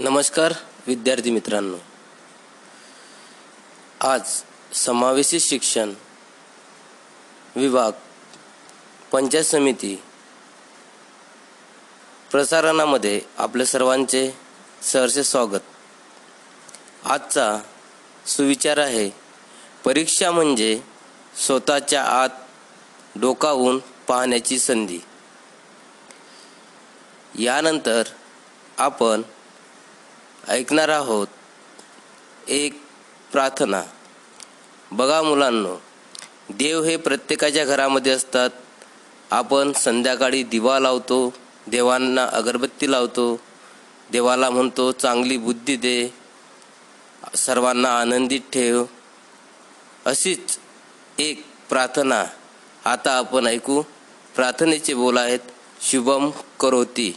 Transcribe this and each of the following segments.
नमस्कार विद्यार्थी मित्रांनो. आज समावेशित शिक्षण विभाग पंचायत समिती प्रसारणामध्ये आपल्या सर्वांचे सहर्ष स्वागत. आजचा सुविचार आहे परीक्षा म्हणजे स्वतःच्या आत डोकावून पाहण्याची संधी. यानंतर आपण ऐकणार आहोत एक प्रार्थना. बघा मुलांनो देव हे प्रत्येकाच्या घरामध्ये असतात. आपण संध्याकाळी दिवा लावतो देवांना अगरबत्ती लावतो. देवाला म्हणतो चांगली बुद्धी दे सर्वांना आनंदित ठेव. अशीच एक प्रार्थना. आता आपण ऐकू. प्रार्थनेचे बोल आहेत शुभम करोती.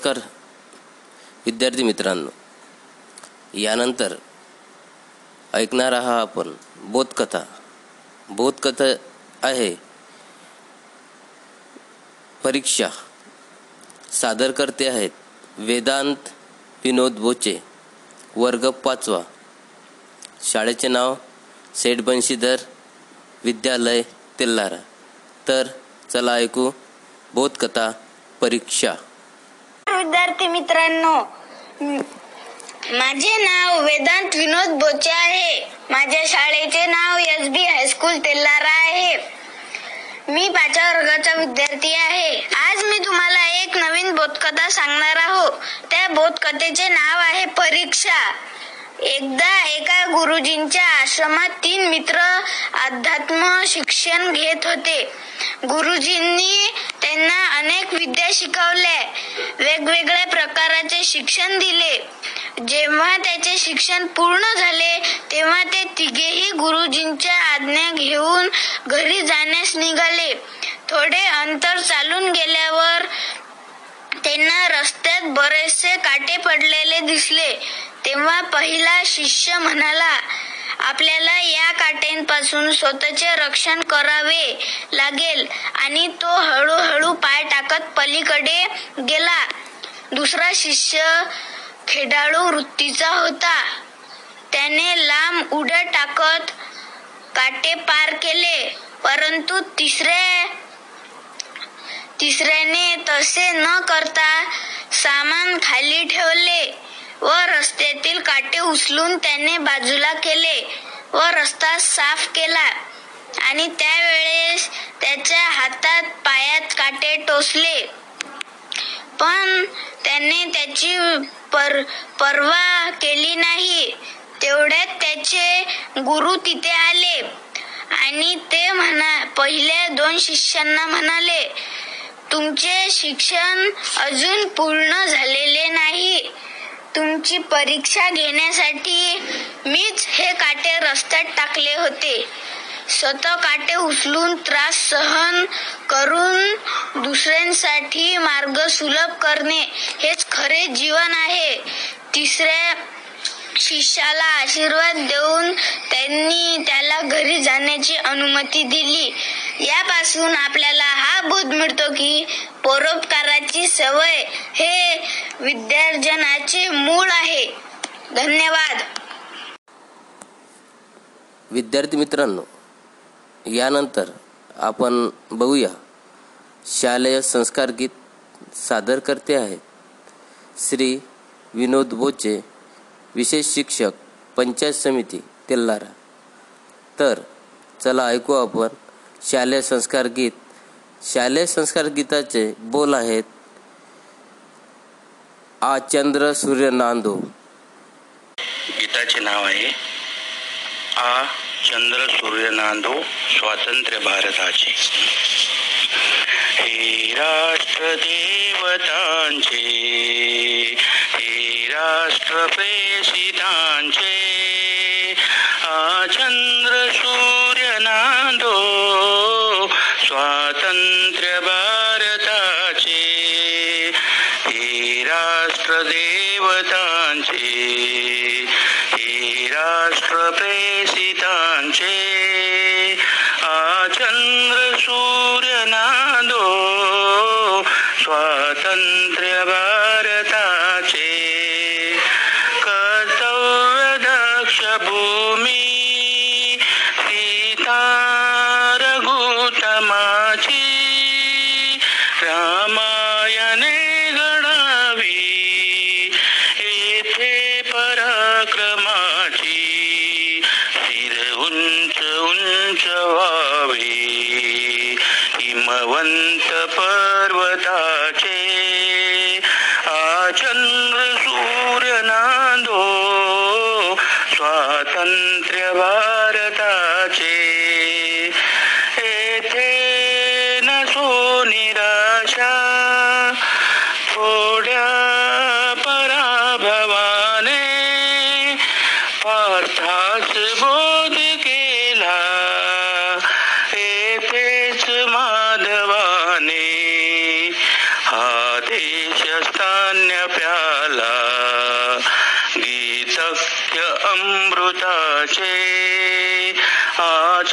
नमस्कार विद्यार्थी मित्रांनो. यानंतर ऐकणार आहात आपण बोधकथा. बोधकथा आहे परीक्षा. सादरकर्ते आहेत वेदांत विनोद बोचे वर्ग पाचवा. शाळेचे नाव सेठ बंशीधर विद्यालय तेल्लारा तर चला ऐकू बोधकथा परीक्षा. विद्यार्थी मित्रांनो माझे नाव वेदांत विनोद बोचे आहे. माझ्या शाळेचे नाव S B high school Tellara आहे. मी पाचव्या वर्गाचा विद्यार्थी आहे. आज मी तुम्हाला एक नवीन बोधकथा सांगणार आहो. त्या बोधकथेचे नाव आहे परीक्षा. एकदा एका गुरुजींच्या आश्रमात तीन मित्र अध्यात्म शिक्षण घेत होते. गुरुजींनी त्यांना अनेक विद्या शिकवल्या. वेगवेगळ्या प्रकाराचे शिक्षण दिले. जेव्हा त्याचे शिक्षण पूर्ण झाले तेव्हा ते तिघेही गुरुजींच्या आज्ञा घेऊन घरी जाण्यास निघाले. थोडे अंतर चालून गेल्यावर त्यांना रस्त्यात बरेचसे काटे पडलेले दिसले. तेव्हा पहिला शिष्य म्हणाला आपल्याला या काट्यांपासून स्वतःचे रक्षण करावे लागेल आणि तो हळूहळू पाय टाकत पलीकडे गेला. दुसरा शिष्य खेळाडू वृत्तीचा होता. त्याने लांब उड्या टाकत काटे पार केले परंतु तिसऱ्या तिसऱ्याने तसे न करता सामान खाली ठेवले. व रस्त्यातील काटे उचलून त्याने बाजूला केले व रस्ता साफ केला. आणि त्यावेळेस त्याच्या हातात पायात काटे टोचले. पण त्याने त्याची पर पर्वा केली नाही. तेवढ्यात त्याचे गुरु तिथे आले. आणि ते म्हणा पहिल्या दोन शिष्यांना म्हणाले तुमचे शिक्षण अजून पूर्ण झालेले नाही. तुमची परीक्षा घेण्यासाठी मीच हे काटे रस्त्यात टाकले होते. स्वतः काटे उचलून त्रास सहन करून दुसऱ्यांसाठी मार्ग सुलभ करणे हेच खरे जीवन आहे. तिसऱ्या शिष्याला आशीर्वाद देऊन त्यांनी त्याला घरी जाण्याची अनुमती दिली. यापासून आपल्याला हा बोध मिळतो की परोपकाराची सवय हे विद्यार्जनाचे मूळ आहे. धन्यवाद. विद्यार्थी मित्रांनो यानंतर आपण बघूया. शालेय संस्कार गीत सादर करते आहेत श्री विनोद बोचे विशेष शिक्षक पंचायत समिती तेल्लारा तर चला ऐकू आपण शालेय संस्कार गीत. शालेय संस्कार गीताचे बोल आहेत आ चंद्र सूर्य नांदो. गीताचे नाव आहे आ चंद्र सूर्य नांदो स्वातंत्र्य भारताचे. हे राष्ट्र देवतांचे हे राष्ट्र प्रेषिता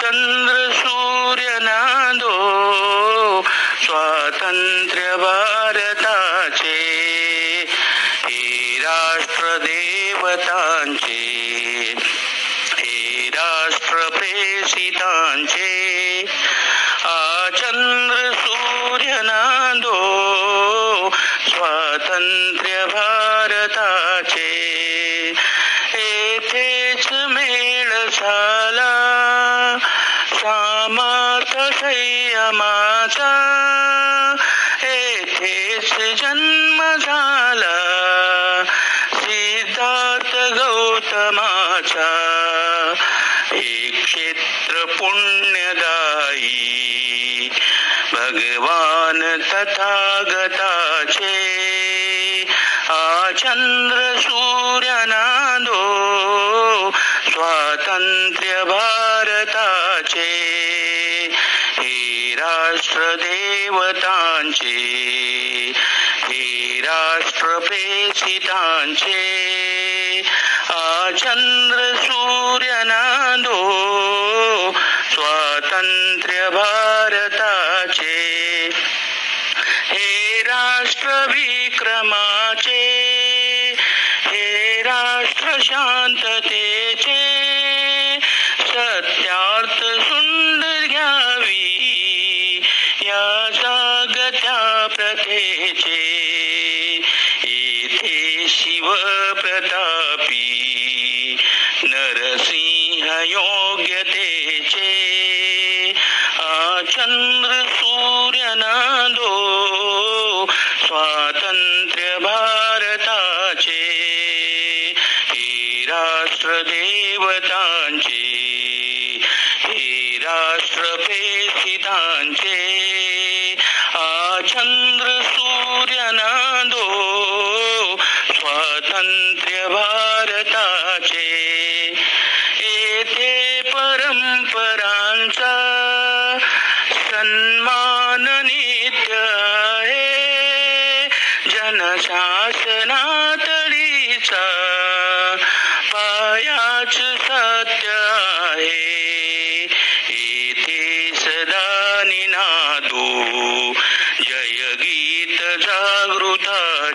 चंद्र सूर्य नांदो स्वातंत्र्य भारताचे हे राष्ट्र देवतांचे हे राष्ट्र प्रेषितांचे. आ चंद्र सूर्य नांदो स्वातंत्र्य भारताचे. येथेच मेळ झाला सामार्थ संयमाचा येथेच जन्म झाला. सिद्धार्थ गौतमाचा. हे क्षेत्र पुण्यदायी. भगवान तथागता. देवतांचे हे राष्ट्र पेसितांचे चंद्र स्वातंत्र्य भारताचे. हे राष्ट्र विक्रमाचे. हे राष्ट्र शांततेचे. शिव प्रतापी नरसिंह योग्य ते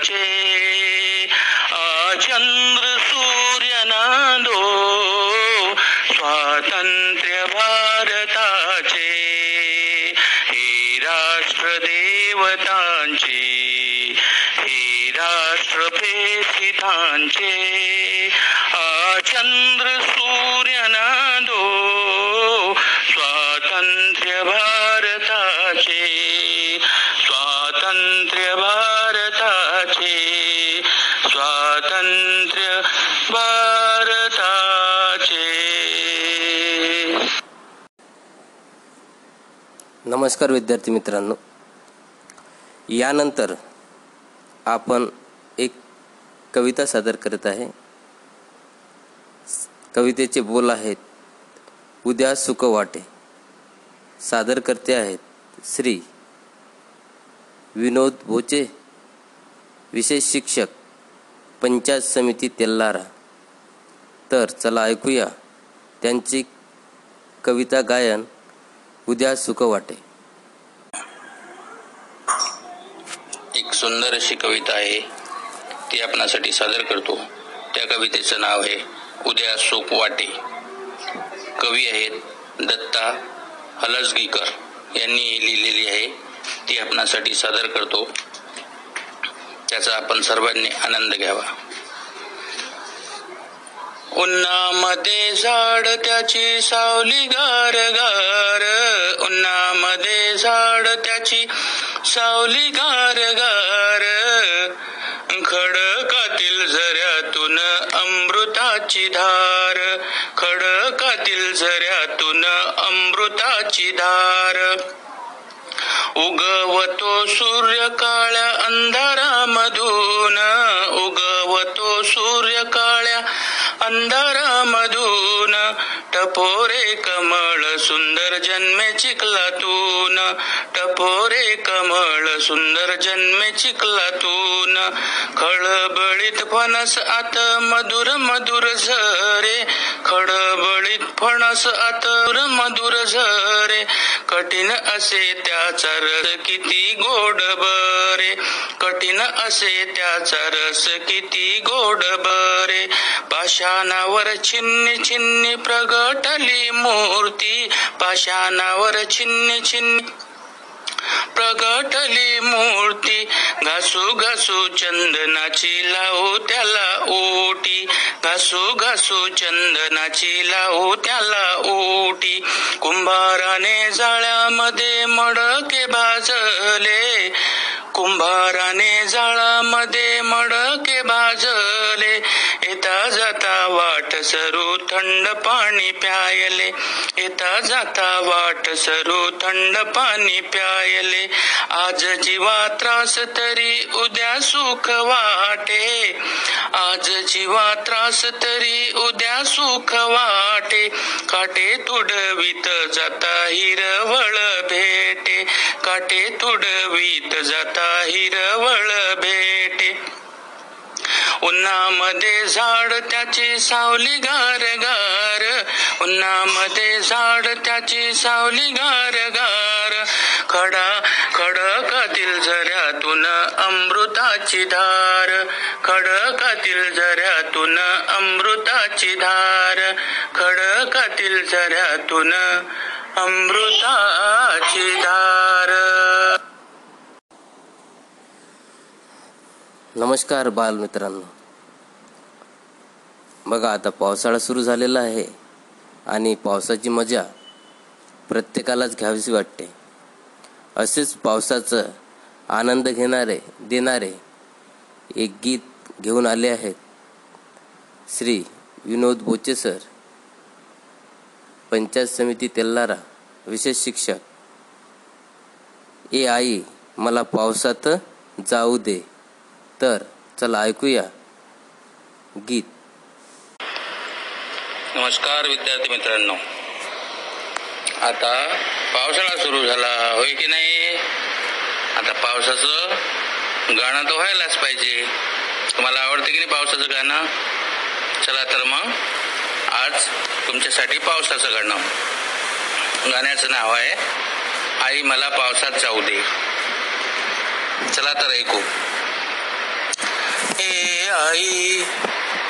चे चंद्र सूर्य नांदो स्वातंत्र्य भारताचे हे राष्ट्र देवतांचे हे राष्ट्र पेसितांचे नमस्कार विद्यार्थी मित्रांनो. यानंतर आपण एक कविता सादर करत आहे. कवितेचे बोल आहेत उद्या सुख वाटे. सादर करते आहेत श्री विनोद बोचे विशेष शिक्षक पंचायत समिती तेल्लारा तर चला ऐकूया त्यांची कविता गायन उद्या सुख वाटे. सुंदर अशी कविता आहे ती आपणासाठी सादर करतो. त्या कवितेचं नाव आहे उद्या सुख वाटे. कवी आहेत दत्ता हलसगीकर. यांनी लिहिलेली आहे ती आपणासाठी सादर करतो. त्याचा आपण सर्वांनी आनंद घ्यावा. उन्हामध्ये झाड त्याची सावली गार गार उन्हामध्ये झाड त्याची सावली गार गार खडकातील झऱ्यातून अमृताची धार खडकातील झऱ्यातून अमृताची धार. उगवतो सूर्य काळ्या अंधारामधून उगवतो सूर्य काळ अंधारामधून टपोरे कमळ सुंदर जन्मे चिखलातून टपोरे कमळ सुंदर जन्मे चिखलातून खळबळीत फणस आत मधुर मधुर झरे. खळबळीत फणस आत मधुर झरे. कठीण असे त्याचा रस किती गोड बरे. कठीण असे त्याचा रस किती गोड बरे. पाषाणावर छिन्नी छिन्नी प्रगटली मूर्ती. पाषाणावर छिन्नी छिन्नी प्रगटली मूर्ती. घासू घासू चंदनाची लावू त्याला ओटी घासू घासू चंदनाची लावू त्याला ओटी कुंभाराने जाळ्यामध्ये मडके भाजले. कुंभाराने जाळामध्ये मडके भाजले. सरू थंड पाणी प्यायले. येता जाता वाट सरू थंड पाणी प्यायले. आज जीवा त्रास तरी उद्या सुख वाटे. आज जीवा त्रास तरी उद्या सुख वाटे. काटे तुडवीत जाता हिरवळ भेटे. काटे तुडवीत जाता हिरवळ भेटे. उन्हामध्ये झाड त्याची सावली गार गार. उन्हामध्ये झाड त्याची सावली गार गार. खडा खडकातील झऱ्यातून अमृताची धार. खडकातील झऱ्यातून अमृताची धार. खडकातील झऱ्यातून अमृताची धार. नमस्कार बालमित्रांनो. बघा आता पावसाळा सुरू झालेला आहे आणि पावसाची मजा प्रत्येकालाच घ्यावीशी वाटते. असेच पावसाचं आनंद घेणारे देणारे एक गीत घेऊन आले आहेत श्री विनोद बोचे सर पंचायत समिती तेल्लारा विशेष शिक्षक. ए आई मला पावसात जाऊ दे. तर चला ऐकूया गीत. नमस्कार विद्यार्थी मित्रांनो. आता पावसाळा सुरू झाला होय की नाही? आता पावसाचं गाणं तर व्हायलाच पाहिजे. तुम्हाला आवडते की नाही पावसाचं गाणं? चला तर मग आज तुमच्यासाठी पावसाचं गाणं. गाण्याचं नाव आहे आई मला पावसात जाऊ दे. चला तर ऐकू. ए आई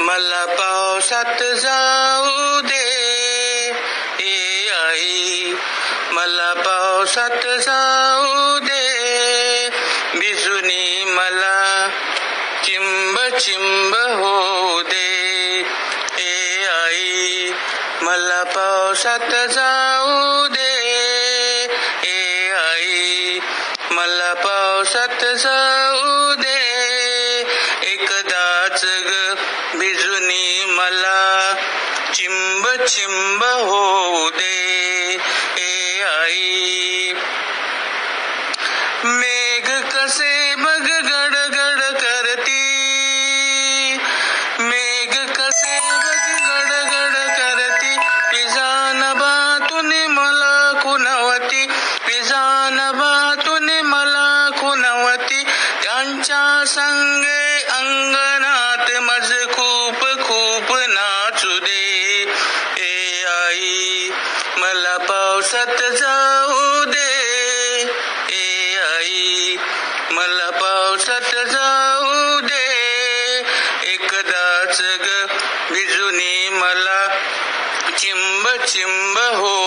मला पावसात जाऊ दे। ए आई मला पावसात जाऊ दे। भिजुनी मला चिंब चिंब होऊ दे। ए आई मला पावसात जाऊ दे। ए आई मला पावसात जाऊ चिंब होऊ दे ए आई. मेघ कसे बघ गड ए आई मला पावसात जाऊ दे. ए आई मला पावसात जाऊ दे. एकदाच ग भिजुनी मला चिंब चिंब हो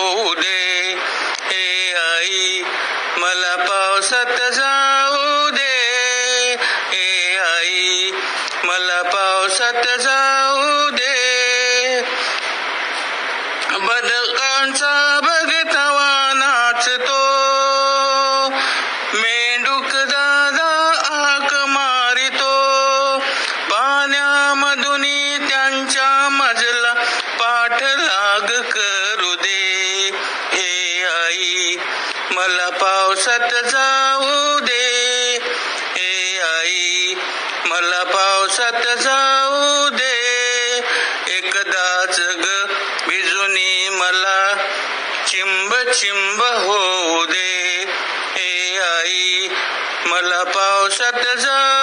चिंब चिंब होऊ दे. ए आई मला पावसात जा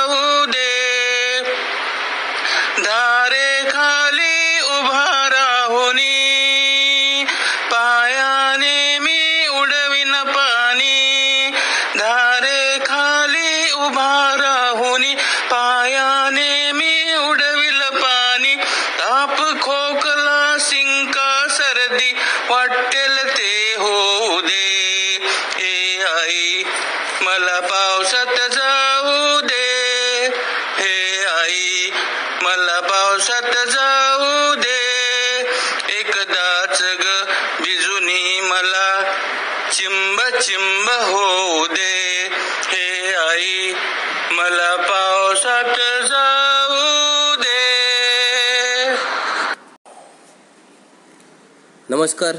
नमस्कार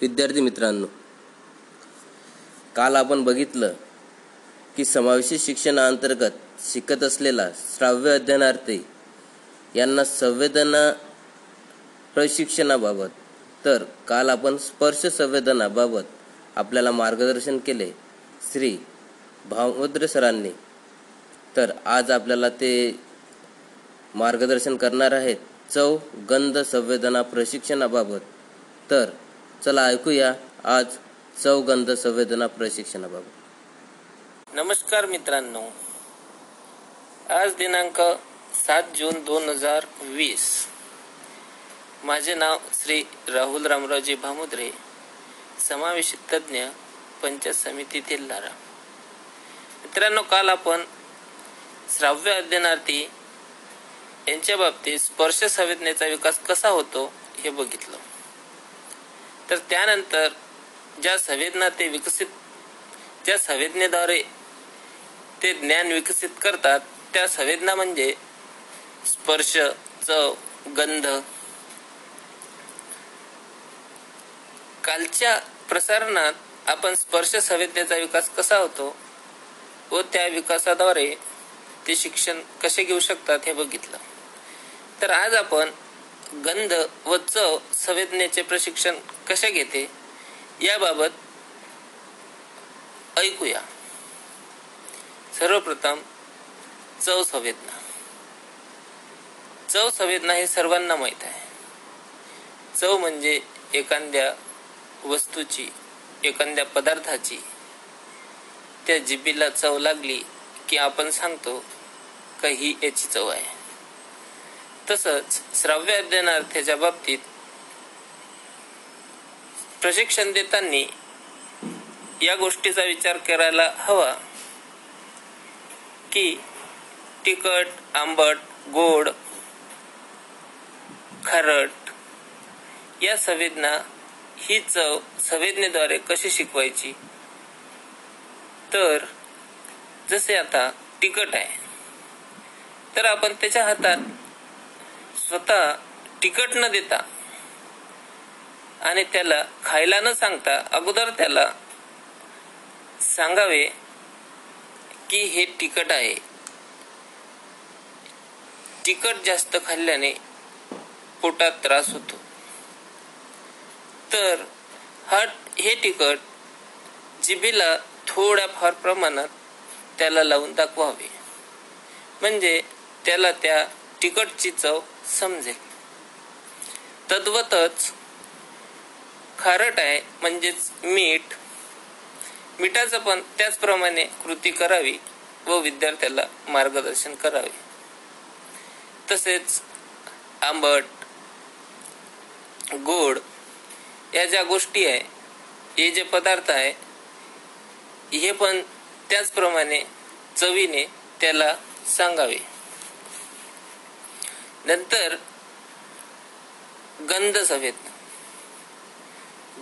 विद्यार्थी मित्रांनो. काल आपण बघितलं की समावेशी शिक्षणाअंतर्गत शिकत असलेला श्राव्य अध्ययनार्थी यांना संवेदना प्रशिक्षणाबाबत तर काल आपण स्पर्श संवेदनाबाबत आपल्याला मार्गदर्शन केले श्री भावद्र सरांनी. तर आज आपल्याला ते मार्गदर्शन करणार आहेत चव गंध संवेदना प्रशिक्षणाबाबत. तर चला ऐकूया आज चव गंध संवेदना प्रशिक्षणाबाबत. नमस्कार मित्रांनो. आज दिनांक सात जून दोन हजार वीस. माझे नाव श्री राहुल रामरावजी भामुद्रे समावेशित तज्ज्ञ पंचायत समिती तेल्हारा मित्रांनो काल आपण श्राव्य अध्ययनार्थी यांच्या बाबतीत स्पर्श संवेदनेचा विकास कसा होतो हे बघितलं. तर त्यानंतर ज्या संवेदना ते विकसित ज्या संवेदनेद्वारे ते ज्ञान विकसित करतात त्या संवेदना म्हणजे स्पर्श चव गंध. कालच्या प्रसारणात आपण स्पर्श संवेदनेचा विकास कसा होतो व त्या विकासाद्वारे ते शिक्षण कसे घेऊ शकतात हे बघितलं. तर आज आपण गंध व चव संवेदनेचे प्रशिक्षण कसे घेते याबाबत ऐकूया. सर्वप्रथम चव संवेदना. चव संवेदना हे सर्वांना माहीत आहे. चव म्हणजे एखाद्या वस्तूची एखाद्या पदार्थाची. त्या जिबीला चव लागली की आपण सांगतो का ही याची चव आहे. तसंच श्राव्य अध्ययनार्थ्याच्या बाबतीत प्रशिक्षण देताना या गोष्टीचा विचार करायला हवा की तिखट आंबट गोड खारट या संवेदना ही चव संवेदनेद्वारे कशी शिकवायची? तर जसे आता तिखट आहे तर आपण त्याच्या हातात स्वतः तिखट न देता आणि त्याला खायला न सांगता अगोदर त्याला सांगावे की हे तिखट आहे. तिखट जास्त खाल्ल्याने पोटात त्रास होतो. तर हा हे तिखट जिभेला थोड्याफार प्रमाणात त्याला लावून दाखवावे. म्हणजे त्याला त्या तिखटची चव समजेल तद्वतच खारट आहे म्हणजेच मीठ. मिठाचं पण त्याचप्रमाणे कृती करावी व विद्यार्थ्याला मार्गदर्शन करावे. तसेच आंबट गोड या ज्या गोष्टी आहे हे जे पदार्थ आहे हे पण त्याचप्रमाणे चवीने त्याला सांगावे. नंतर गंध संवेदना.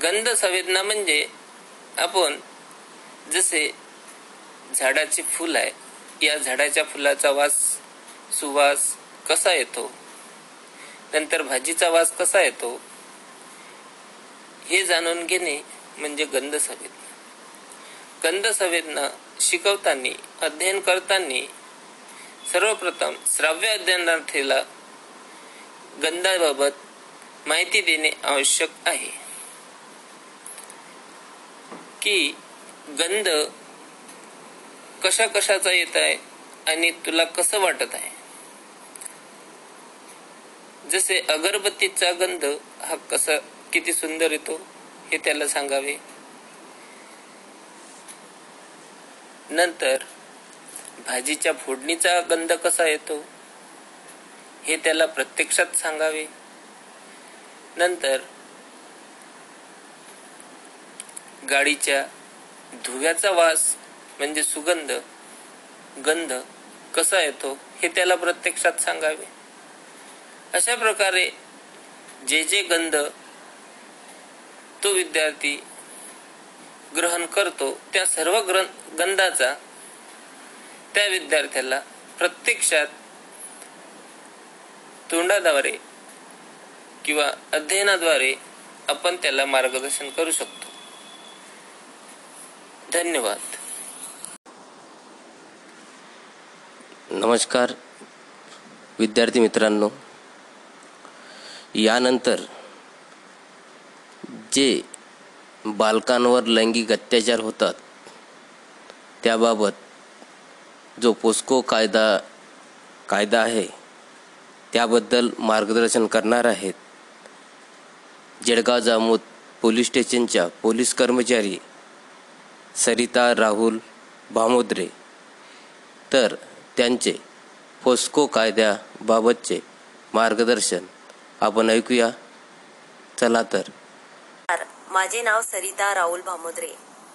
गंध संवेदना म्हणजे आपण जसे झाडाचे फुल आहे या झाडाच्या फुलाचा वास सुवास कसा येतो? नंतर भाजीचा वास कसा येतो? हे जाणून घेणे म्हणजे गंध संवेदना. गंध संवेदना शिकवताना अध्ययन करताना सर्वप्रथम श्राव्य अध्ययनार्थीला गंधाबाबत माहिती देणे आवश्यक आहे. की गंध कशा कशाचा येत आहे आणि तुला कसं वाटत आहे? जसे अगरबत्तीचा गंध हा कसा किती सुंदर येतो हे त्याला सांगावे. नंतर भाजीच्या फोडणीचा गंध कसा येतो? हे त्याला प्रत्यक्षात सांगावे. नंतर गाडीच्या धुव्याचा वास म्हणजे सुगंध गंध कसा येतो हे त्याला प्रत्यक्षात सांगावे. अशा प्रकारे जे जे गंध तो विद्यार्थी ग्रहण करतो त्या सर्व ग्रं गंधाचा त्या विद्यार्थ्याला प्रत्यक्षात तोंडाद्वारे किंवा अध्ययनाद्वारे आपण त्याला मार्गदर्शन करू शकतो. धन्यवाद. नमस्कार विद्यार्थी मित्रांनो. यानंतर जे बालकांवर लैंगिक अत्याचार होतात त्याबाबत जो पोस्को कायदा कायदा आहे त्याबद्दल मार्गदर्शन करणार आहेत. जळगाव जामोद पोलीस स्टेशनच्या पोलीस कर्मचारी सरिता राहुल भामोद्रे. तर त्यांचे फोस्को कायद्याबाबतचे मार्गदर्शन आपण ऐकूया. चला तर. माझे नाव सरिता राहुल भामोद्रे.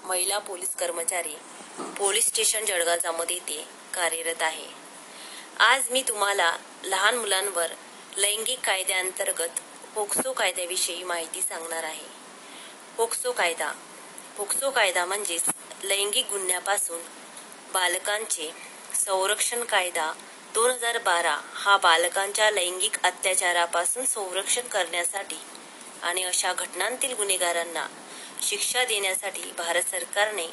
महिला पोलीस कर्मचारी पोलीस स्टेशन जळगाव जामोद येथे कार्यरत आहे. आज मी तुम्हाला लहान मुलांवर लैंगिक कायद्याअंतर्गत पोक्सो कायद्याविषयी माहिती सांगणार आहे. पोक्सो कायदा. पोक्सो कायदा म्हणजेच लैंगिक गुन्ह्यापासून बालकांचे संरक्षण कायदा दोन हजार बारा हा बालकांच्या लैंगिक अत्याचारापासून संरक्षण करण्यासाठी आणि अशा घटनांतील गुन्हेगारांना शिक्षा देण्यासाठी भारत सरकारने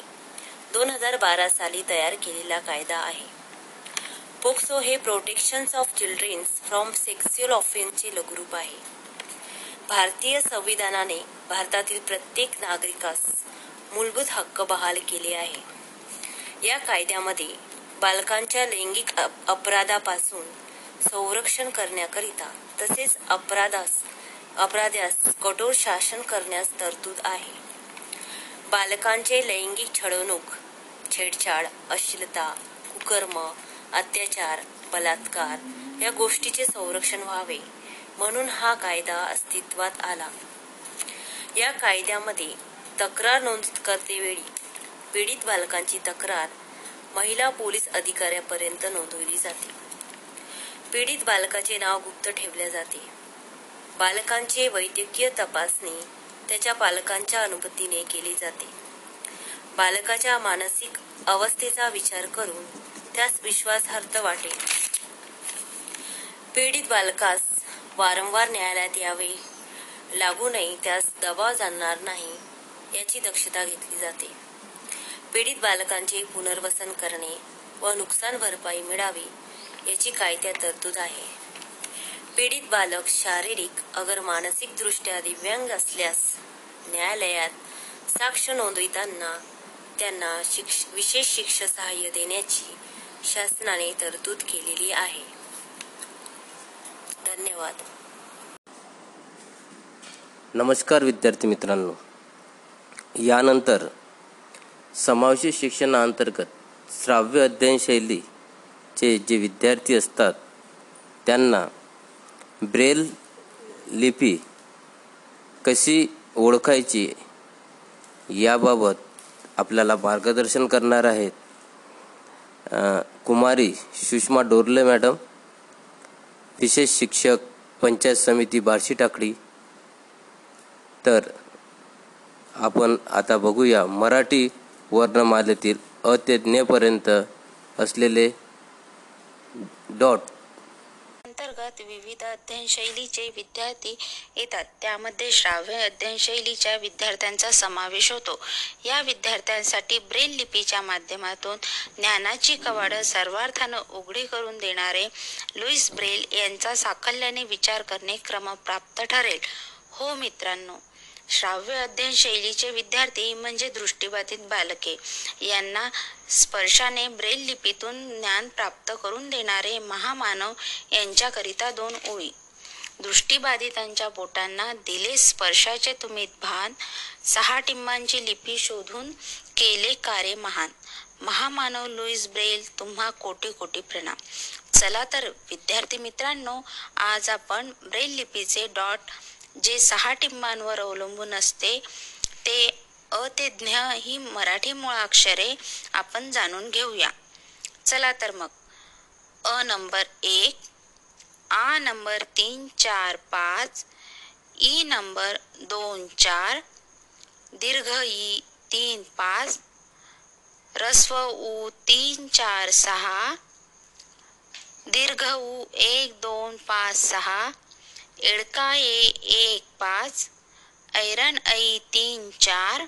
दोन हजार बारा साली तयार केलेला कायदा आहे. पोक्सो हे protection of childrens from sexual ऑफेन्सचे लघुरूप आहे. भारतीय संविधानाने भारतातील प्रत्येक नागरिकास मूलभूत हक्क बहाल केले आहे. या कायद्यामध्ये बालकांच्या लैंगिक अप- अपराधापासून संरक्षण करण्याकरिता तसेच अपराधास अपराध्यास कठोर शासन करण्यास तरतूद आहे. बालकांचे लैंगिक छळवणूक छेडछाड अश्लीलता कुकर्म अत्याचार बलात्कार या गोष्टीचे संरक्षण व्हावे म्हणून हा कायदा अस्तित्वात आला. या कायद्यामध्ये तक्रार नोंद करतेवेळी पीडित बालकांची तक्रार महिला पोलीस अधिकाऱ्यापर्यंत नोंदवली जाते. पीडित बालकाचे नाव गुप्त ठेवले जाते. बालकांचे वैद्यकीय तपासणी त्याच्या पालकांच्या अनुमतीने केली जाते. बालकाच्या मानसिक अवस्थेचा विचार करून त्यास विश्वासार्थ वाटेल पीडित बालकास वारंवार न्यायालयात यावे. लागू नये त्यास दबाव जाणणार नाही याची दक्षता घेतली जाते. पीडित बालकांचे पुनर्वसन करणे व नुकसान भरपाई मिळावी याची कायद्यात तरतूद आहे. पीडित बालक शारीरिक अगर मानसिक दृष्ट्या दिव्यांग असल्यास न्यायालयात साक्ष नोंदविताना त्यांना शिक्ष विशेष शिक्षा सहाय्य देण्याची शासनाने तरतूद केलेली आहे. धन्यवाद. नमस्कार विद्यार्थी मित्रांनो. यानंतर समावेशी शिक्षणाअंतर्गत श्राव्य अध्ययन शैलीचे जे विद्यार्थी असतात त्यांना ब्रेल लिपी कशी ओळखायची याबाबत आपल्याला मार्गदर्शन करणार आहेत. कुमारी सुषमा डोरले मॅडम विशेष शिक्षक पंचायत समिती बार्शी टाकडी तर आपण आता बघूया मराठी वर्णमालेतील अ ते असलेले डॉट. वर्गात विविध अध्ययनशैलीचे विद्यार्थी येतात. त्यामध्ये श्राव्य अध्ययनशैलीच्या विद्यार्थ्यांचा समावेश होतो. या विद्यार्थ्यांसाठी ब्रेल लिपीच्या माध्यमातून ज्ञानाची कवाडं सर्वार्थानं उघडी करून देणारे लुईस ब्रेल यांचा साकल्याने विचार करणे क्रमप्राप्त ठरेल. हो मित्रांनो श्राव्य अध्ययन शैलीचे विद्यार्थी म्हणजे दृष्टीबाधित बालके. यांना स्पर्शाने ब्रेल लिपीतून ज्ञान प्राप्त करून देणारे महामानव यांच्याकरिता दोन ओळी. दृष्टीबाधितांच्या बोटांना दिले स्पर्शाचे तुम्ही भान. सहा टिंबांची लिपी शोधून केले कार्य महान. महामानव लुईस ब्रेल तुम्हा कोटी कोटी प्रणाम. चला तर विद्यार्थी मित्रांनो आज आपण ब्रेल लिपीचे डॉट जे सहा टिंबांवर अवलंबून असते ते अ ते ज्ञ ही मराठी मुळाक्षरे आपण जाणून घेऊया. चला तर मग. अ नंबर एक आ नंबर तीन चार पाच ई नंबर दोन चार दीर्घ ई तीन पाच रस्व उ तीन चार सहा दीर्घ उ एक दोन पाच सहा एडका ए एक पाच ऐरन ऐ तीन चार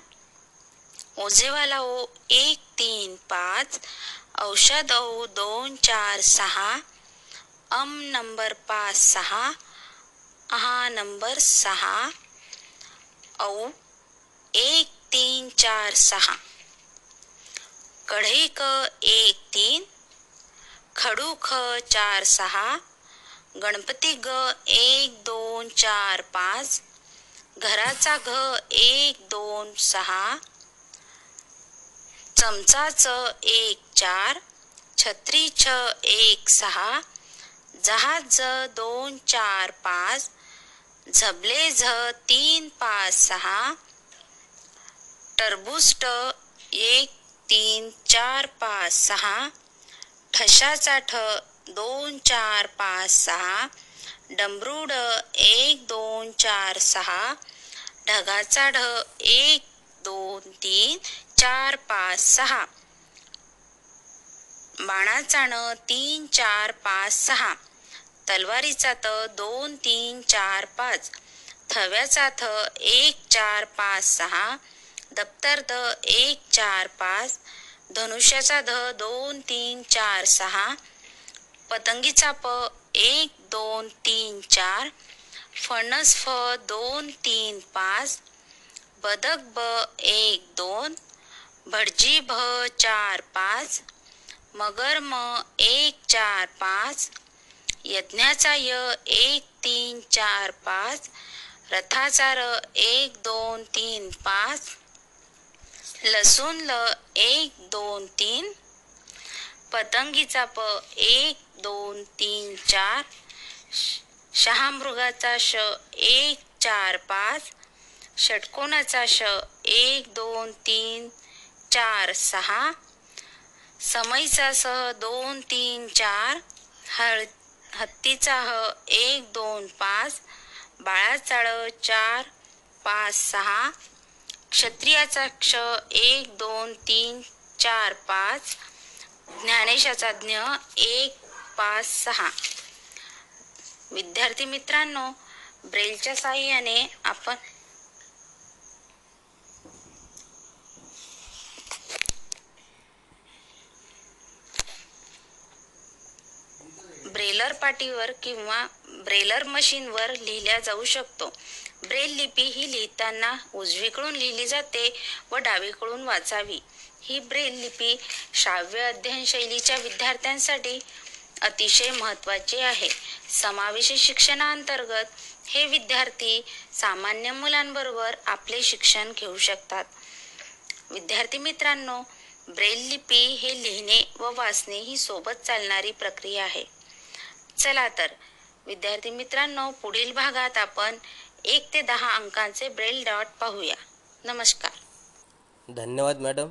ओझेवाला ओ एक तीन पाच औषध औ दोन चार सहा अम नंबर पाच सहा अहा नंबर सहा औ एक तीन चार सहा. कढई क एक तीन खडू ख चार सहा गणपती ग एक दोन चार पाच. घराचा घ एक दोन सहा. चमचाच एक चार. छत्री छ एक सहा. जहाज दोन चार पाच. झबले झ तीन पाच सहा. टरबुस्ट एक तीन चार पाच सहा. ठशाचा ठ दोन चार पाच सहा. डमरूड एक दोन चार सहा. ढगाचा ढ एक दोन तीन चार पाच सहा. बाणाचा न तीन चार पाच सहा. तलवारीचा त दोन तीन चार पाच. थव्याचा थ एक चार पाच सहा. दप्तर द एक चार पाच. धनुष्याचा ध दोन तीन चार सहा. पतंगीचा प एक दोन तीन चार. फणस फ दोन तीन पाच. बदक ब एक दोन. भटजी भ चार पाच. मगर म एक चार पाच. यज्ञाचा य एक तीन चार पाच. रथाचा र एक दोन तीन पाच. लसूण ल एक दोन तीन. पतंगीचा प एक दोन तीन चार शहामृगाचा श एक चार पाच षटकोनाचा श एक दोन तीन चार सहा समईचा सह दोन तीन चार हळ हत्तीचा ह एक दोन पाच बाळाचा ळ चार पाच सहा क्षत्रियाचा क्ष एक दोन तीन चार पाच ज्ञानेशाचा ज्ञ एक पाच सहा. विद्यार्थी मित्रांनो ब्रेलच्या साह्याने आपण ब्रेलर पाटीवर किंवा ब्रेलर मशीनवर लिहिल्या जाऊ शकतो. ब्रेल लिपी ही लिहिताना उजवीकडून लिहिली जाते व डावीकडून वाचावी. ही ब्रेल लिपी श्राव्य अध्ययन शैलीच्या विद्यार्थ्यांसाठी अतिशय महत्त्वाची आहे. समावेशी शिक्षणाअंतर्गत हे विद्यार्थी सामान्य मुलांबरोबर आपले शिक्षण घेऊ शकतात. विद्यार्थी मित्रांनो ब्रेल लिपी हे लिहिणे व वाचणे ही सोबत चालणारी प्रक्रिया आहे. चला तर विद्यार्थी मित्रांनो पुढील भागात आपण एक ते दहा अंकांचे ब्रेल डॉट पाहूया. नमस्कार. धन्यवाद मॅडम.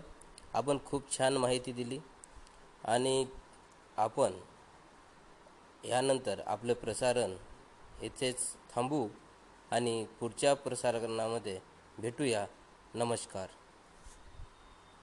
आपण खूप छान माहिती दिली. आणि आपण यानंतर आपलं प्रसारण येथेच थांबू आणि पुढच्या प्रसारणामध्ये भेटूया. नमस्कार.